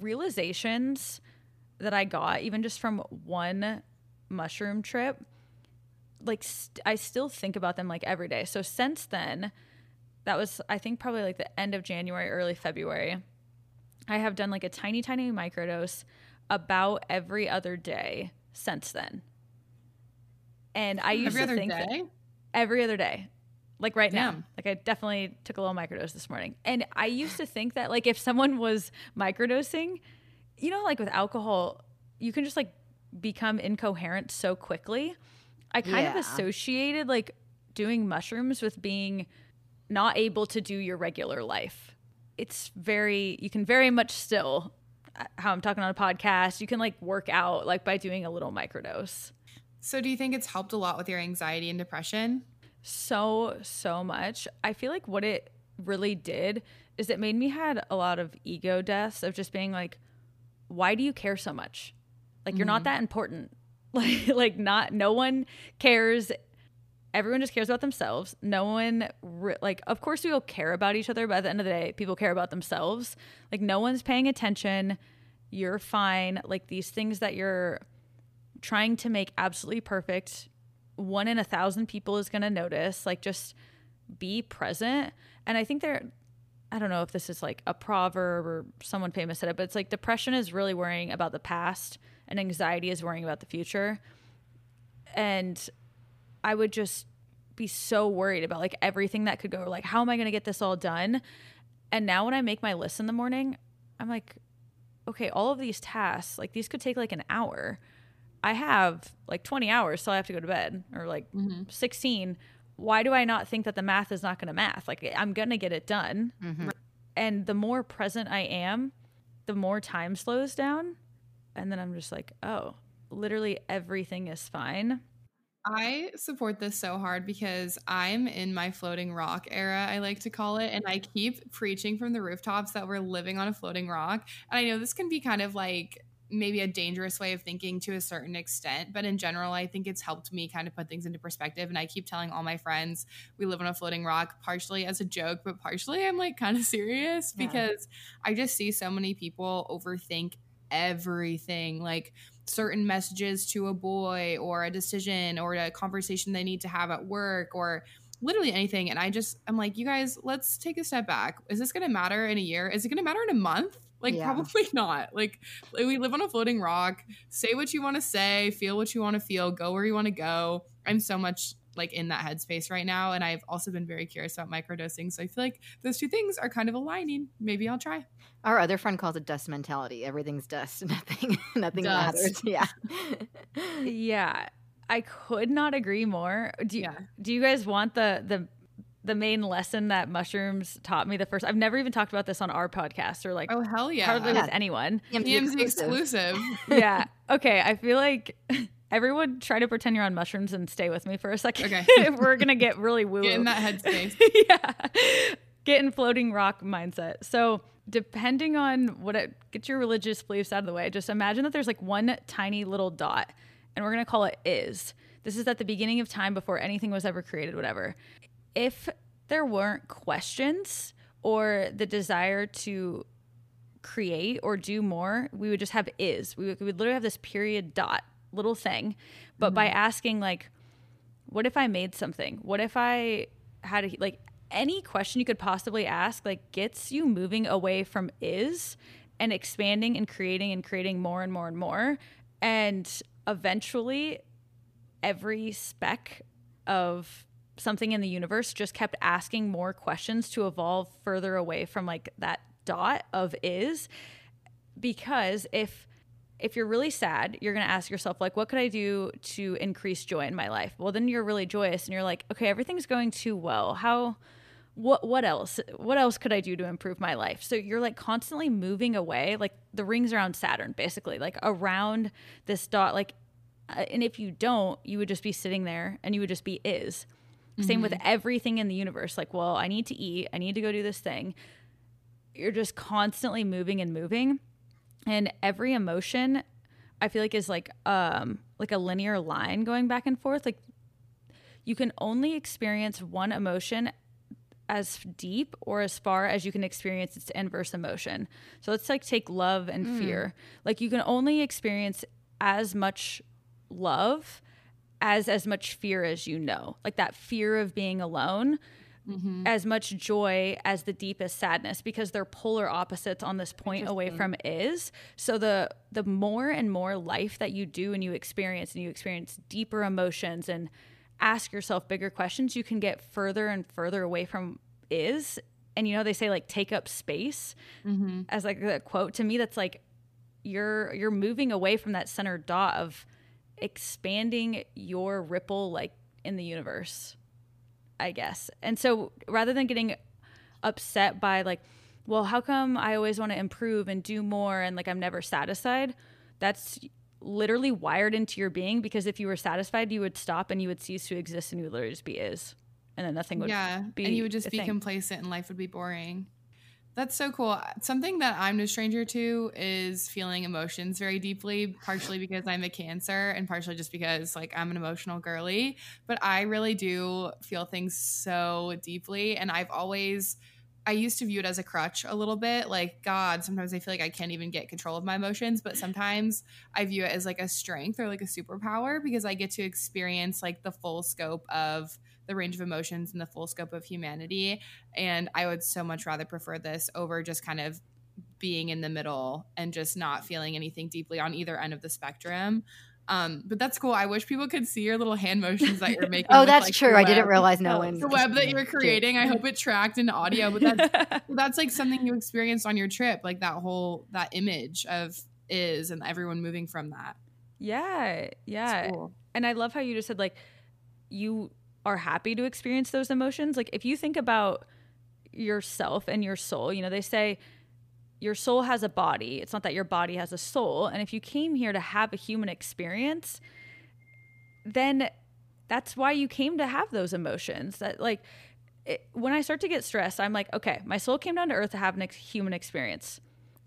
realizations that I got, even just from one mushroom trip, like st- I still think about them like every day. So since then, that was I think probably like the end of January, early February. I have done like a tiny, tiny microdose about every other day since then. And I used
Every
to
other
think
day.
every other day like right now. Like i definitely took a little microdose this morning. And i used to think that like if someone was microdosing you know like with alcohol you can just like become incoherent so quickly. I kind of associated like doing mushrooms with being not able to do your regular life. It's very you can very much still uh, how i'm talking on a podcast you can like work out like by doing a little microdose.
So, do you think it's helped a lot with your anxiety and depression?
So so much. I feel like what it really did is it made me had a lot of ego deaths of just being like why do you care so much? Like you're not mm-hmm. that important. [LAUGHS] Like like not no one cares. Everyone just cares about themselves. No one re- like of course we all care about each other but at the end of the day people care about themselves. Like no one's paying attention. You're fine. Like these things that you're trying to make absolutely perfect one in a thousand people is going to notice like just be present. And i think there i don't know if this is like a proverb or someone famous said it but it's like depression is really worrying about the past and anxiety is worrying about the future. And i would just be so worried about like everything that could go like how am i going to get this all done? And now when i make my list in the morning i'm like okay all of these tasks like these could take like an hour I have like 20 hours till I have to go to bed or like 16. Why do I not think that the math is not going to math? Like I'm going to get it done.
Mhm.
And the more present I am, the more time slows down. And then I'm just like, oh, literally everything is fine.
I support this so hard because I'm in my floating rock era, I like to call it. And I keep preaching from the rooftops that we're living on a floating rock. And I know this can be kind of like maybe a dangerous way of thinking to a certain extent. But in general, I think it's helped me kind of put things into perspective. And I keep telling all my friends we live on a floating rock, partially as a joke, but partially I'm like kind of serious
Yeah.
because I just see so many people overthink everything. Like, certain messages to a boy or a decision or a conversation they need to have at work or literally anything and i just i'm like you guys let's take a step back is this going to matter in a year is it going to matter in a month like
Yeah.
probably [LAUGHS] not like, like, we live on a floating rock say what you want to say feel what you want to feel go where you want to go i'm so much like in that headspace right now and i've also been very curious about microdosing so i feel like those two things are kind of aligning maybe i'll try
Our other friend calls it dust mentality. Everything's dust. [LAUGHS] Nothing. Nothing
Dust.
matters. Yeah. [LAUGHS]
Yeah. I could not agree more. Do you,
Yeah.
do you guys want the the the main lesson that mushrooms taught me the first I've never even talked about this on our podcast or like
oh hell yeah
hardly
Yeah.
with anyone.
TMZ
TMZ
exclusive.
exclusive. [LAUGHS]
yeah. Okay. I feel like [LAUGHS] everyone try to pretend you're on mushrooms and stay with me for a second.
Okay. [LAUGHS]
We're gonna get really woo.
Get in that headspace.
yeah. Get in floating rock mindset. So depending on what it get your religious beliefs out of the way, just imagine that there's like one tiny little dot, and we're gonna call it is. This is at the beginning of time before anything was ever created, whatever. If there weren't questions or the desire to create or do more, we would just have is. We would, we would literally have this period dot little thing. But by mm-hmm. asking, like, what if I made something? What if I had a, like any question you could possibly ask, like, gets you moving away from is and expanding and creating and creating more and more and more. And eventually, every speck of something in the universe just kept asking more questions to evolve further away from like that dot of is because if if you're really sad, you're going to ask yourself like what could I do to increase joy in my life? Well, then you're really joyous and you're like, okay, everything's going too well. How what what else? What else could I do to improve my life? So you're like constantly moving away, like the rings around Saturn basically, like around this dot like uh, and if you don't, you would just be sitting there and you would just be is. Mm-hmm. Same with everything in the universe. Like, well, I need to eat, I need to go do this thing. You're just constantly moving and moving and every emotion i feel like is like um like a linear line going back and forth like you can only experience one emotion as deep or as far as you can experience its inverse emotion so let's like take love and mm. fear like you can only experience as much love as as much fear as you know like that fear of being alone mm-hmm. as much joy as the deepest sadness because they're polar opposites on this point away from is. So the the more and more life that you do and you experience and you experience deeper emotions and ask yourself bigger questions, you can get further and further away from is. And you know they say like take up space mm-hmm. as like a quote to me that's like you're you're moving away from that center dot of expanding your ripple like in the universe. I guess. And so rather than getting upset by like, well, how come I always want to improve and do more and like I'm never satisfied? That's literally wired into your being because if you were satisfied, you would stop and you would cease to exist and you would literally just be is. And then nothing would
yeah,
be.
And you would just be thing. complacent and life would be boring. That's so cool. Something that I'm no stranger to is feeling emotions very deeply, partially because I'm a cancer and partially just because like I'm an emotional girly, but I really do feel things so deeply and I've always I used to view it as a crutch a little bit. Like, God, sometimes I feel like I can't even get control of my emotions, but sometimes I view it as like a strength or like a superpower because I get to experience like the full scope of the range of emotions and the full scope of humanity. And I would so much rather prefer this over just kind of being in the middle and just not feeling anything deeply on either end of the spectrum. Um, but that's cool. I wish people could see your little hand motions that you're [LAUGHS] making.
oh, with, that's like, true. I didn't realize no one.
The web that you're creating. I hope it tracked in audio, but that's [LAUGHS] that's like something you experienced on your trip, like that whole that image of is and everyone moving from that.
Yeah, yeah. Cool. And I love how you just said like you are happy to experience those emotions. Like if you think about yourself and your soul, you know, they say your soul has a body. It's not that your body has a soul. And if you came here to have a human experience, then that's why you came to have those emotions. That like it, when I start to get stressed, I'm like, okay, my soul came down to earth to have a human experience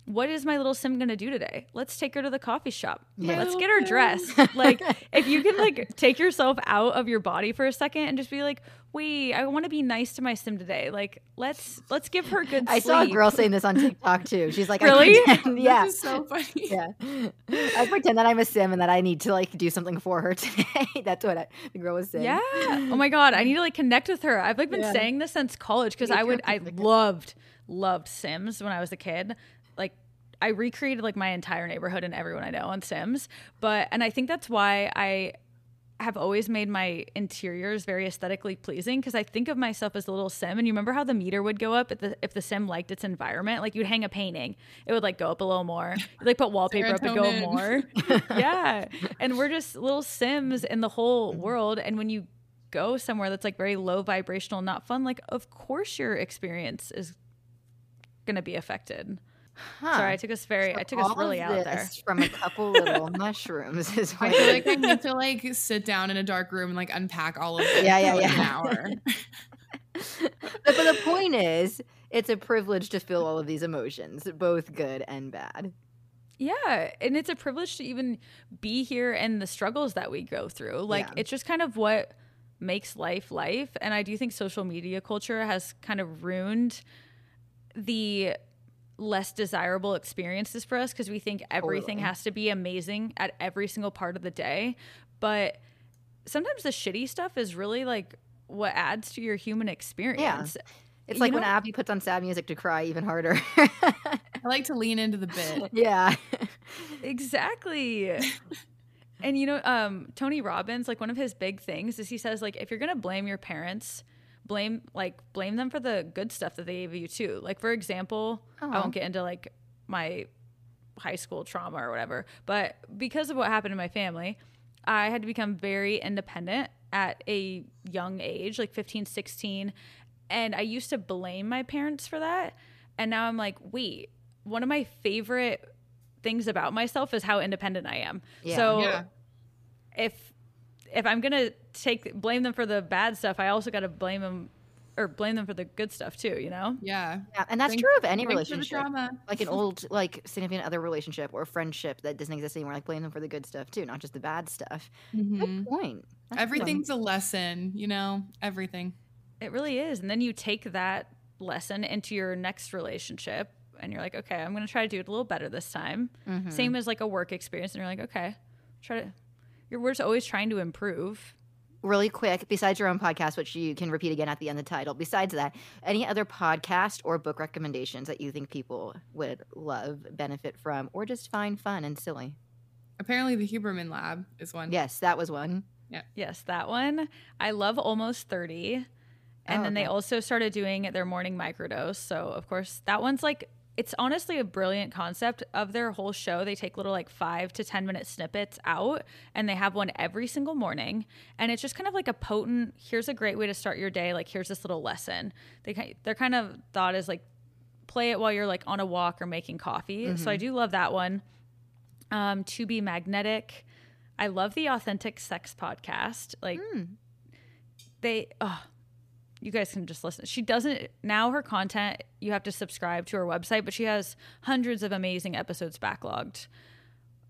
what is my little sim gonna do today? Let's take her to the coffee shop. Yeah. Let's get her dressed. [LAUGHS] like [LAUGHS] if you can like take yourself out of your body for a second and just be like, wait, I want to be nice to my sim today. Like let's let's give her good. I
saw a girl saying this on TikTok too. She's like,
really? [LAUGHS]
yeah,
so funny.
Yeah, I pretend that I'm a sim and that I need to like do something for her today. That's what I, the girl was saying.
Yeah. Oh my god, I need to like connect with her. I've like been yeah. saying this since college because I would I loved loved Sims when I was a kid like I recreated like my entire neighborhood and everyone I know on Sims. But and I think that's why I have always made my interiors very aesthetically pleasing because I think of myself as a little sim. And you remember how the meter would go up if the, if the sim liked its environment? Like you'd hang a painting, it would like go up a little more. You'd, like put [LAUGHS] wallpaper up, and go more. [LAUGHS] yeah. And we're just little sims in the whole world. And when you go somewhere that's like very low vibrational, not fun, like of course your experience is going to be affected. Huh. Sorry, I took us very, so I took us really out there
from a couple little mushrooms. [LAUGHS] Is
I feel like I need to like sit down in a dark room and like unpack all of it.
Yeah, yeah, yeah.
An hour. [LAUGHS] [LAUGHS]
but, but the point is, it's a privilege to feel all of these emotions, both good and bad.
Yeah, and it's a privilege to even be here and the struggles that we go through. Like yeah. it's just kind of what makes life life, and I do think social media culture has kind of ruined the less desirable experiences for us because we think everything totally. has to be amazing at every single part of the day. But sometimes the shitty stuff is really like what adds to your human experience.
Yeah. It's you like know? when Abby puts on sad music to cry even harder.
I like to lean into the bit. [LAUGHS]
Yeah.
exactly. [LAUGHS] And you know, um, Tony Robbins, like one of his big things is he says, like, if you're gonna blame your parents, blame like blame them for the good stuff that they gave you too. Like for example, I won't get into like my high school trauma or whatever, but because of what happened in my family, I had to become very independent at a young age, like 15, 16. And I used to blame my parents for that. And now I'm like, wait, one of my favorite things about myself is how independent I am.
Yeah.
So
Yeah.
if if I'm gonna take blame them for the bad stuff, I also got to blame them or blame them for the good stuff too. You know?
Yeah.
Yeah, and that's
Thank-
true of any
Thanks the
relationship.
drama.
Like an [LAUGHS] old, like significant other relationship or friendship that doesn't exist anymore. Like blame them for the good stuff too, not just the bad stuff.
Mhm.
Good point. That's a good.
Everything's a lesson, you know, everything.
It really is. And then you take that lesson into your next relationship, and you're like, okay, I'm gonna try to do it a little better this time.
Mhm.
Same as like a work experience, and you're like, okay, try to. You're we're just always trying to improve.
really quick, besides your own podcast, which you can repeat again at the end of the title, besides that, any other podcast or book recommendations that you think people would love, benefit from, or just find fun and silly?
Apparently, the Huberman Lab is one.
Yes, that was one. Yeah.
Yes, that one. I love Almost 30. And
Oh,
then they also started doing their morning microdose. So, of course, that one's like, it's honestly a brilliant concept of their whole show. They take little like five to 10 minute snippets out and they have one every single morning. And it's just kind of like a potent, here's a great way to start your day. Like, here's this little lesson. They, their kind of thought is like, play it while you're like on a walk or making coffee. So, I do love that one. Um, to be magnetic. I love the Authentic Sex podcast. Like,
Mm.
they oh you guys can just listen. She doesn't now her content you have to subscribe to her website but she has hundreds of amazing episodes backlogged.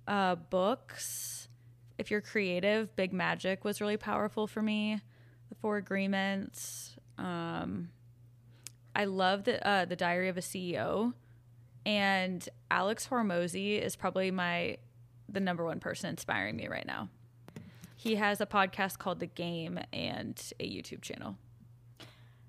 Uh books if you're creative big magic was really powerful for me. The four agreements um i love the uh the diary of a ceo and alex hormozi is probably my the number one person inspiring me right now. He has a podcast called The Game and a YouTube channel.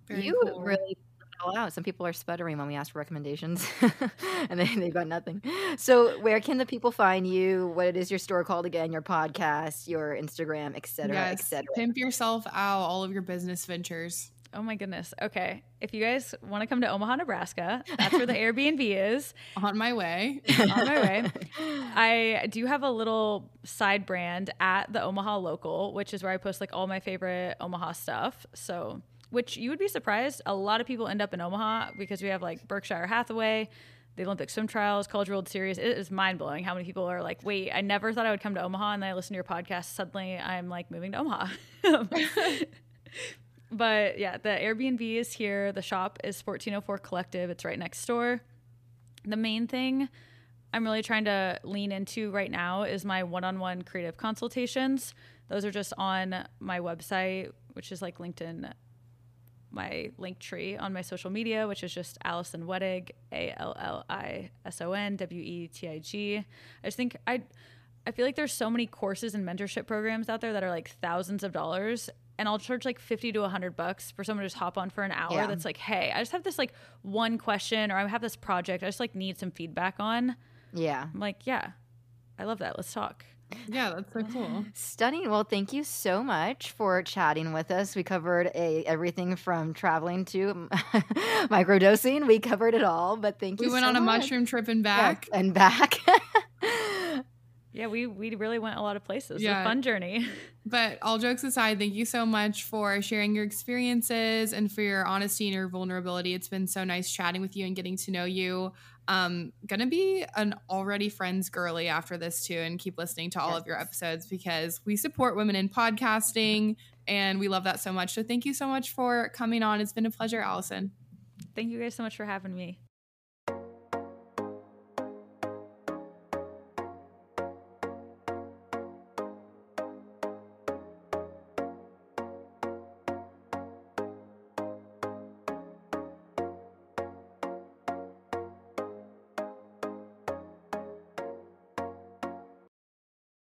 Very
you
cool.
really put it all out. Some people are sputtering when we ask for recommendations, [LAUGHS] and they they've got nothing. So, where can the people find you? What it is your store called again? Your podcast, your Instagram, etc.,
Yes.
etc.
Pimp yourself out, all of your business ventures.
Oh my goodness. Okay. If you guys want to come to Omaha, Nebraska, that's where the Airbnb is. [LAUGHS]
On my way. [LAUGHS]
On my way. I do have a little side brand at the Omaha Local, which is where I post like all my favorite Omaha stuff. So, which you would be surprised, a lot of people end up in Omaha because we have like Berkshire Hathaway, the Olympic swim trials, College World Series. It is mind blowing how many people are like, wait, I never thought I would come to Omaha. And then I listen to your podcast. Suddenly I'm like moving to Omaha. [LAUGHS] but yeah, the Airbnb is here. The shop is 1404 Collective. It's right next door. The main thing I'm really trying to lean into right now is my one on one creative consultations. Those are just on my website, which is like LinkedIn, my link tree on my social media, which is just Allison Wetig, A L L I S O N W E T I G. I just think I. I feel like there's so many courses and mentorship programs out there that are like thousands of dollars and I'll charge like 50 to 100 bucks for someone to just hop on for an hour
Yeah.
that's like, "Hey, I just have this like one question or I have this project I just like need some feedback on."
Yeah.
I'm like, "Yeah. I love that. Let's talk."
Yeah, that's so cool.
Stunning. Well, thank you so much for chatting with us. We covered a everything from traveling to [LAUGHS] microdosing. We covered it all, but thank you.
We went
so
on a
much.
mushroom trip and
Yes,
back.
and back. [LAUGHS]
Yeah, we we really went a lot of places. It was
Yeah.
a fun journey. [LAUGHS]
But all jokes aside, thank you so much for sharing your experiences and for your honesty and your vulnerability. It's been so nice chatting with you and getting to know you. Um, gonna be an already friends girly after this too, and keep listening to all of your episodes because we support women in podcasting and we love that so much. So thank you so much for coming on. It's been a pleasure, Allison.
Thank you guys so much for having me.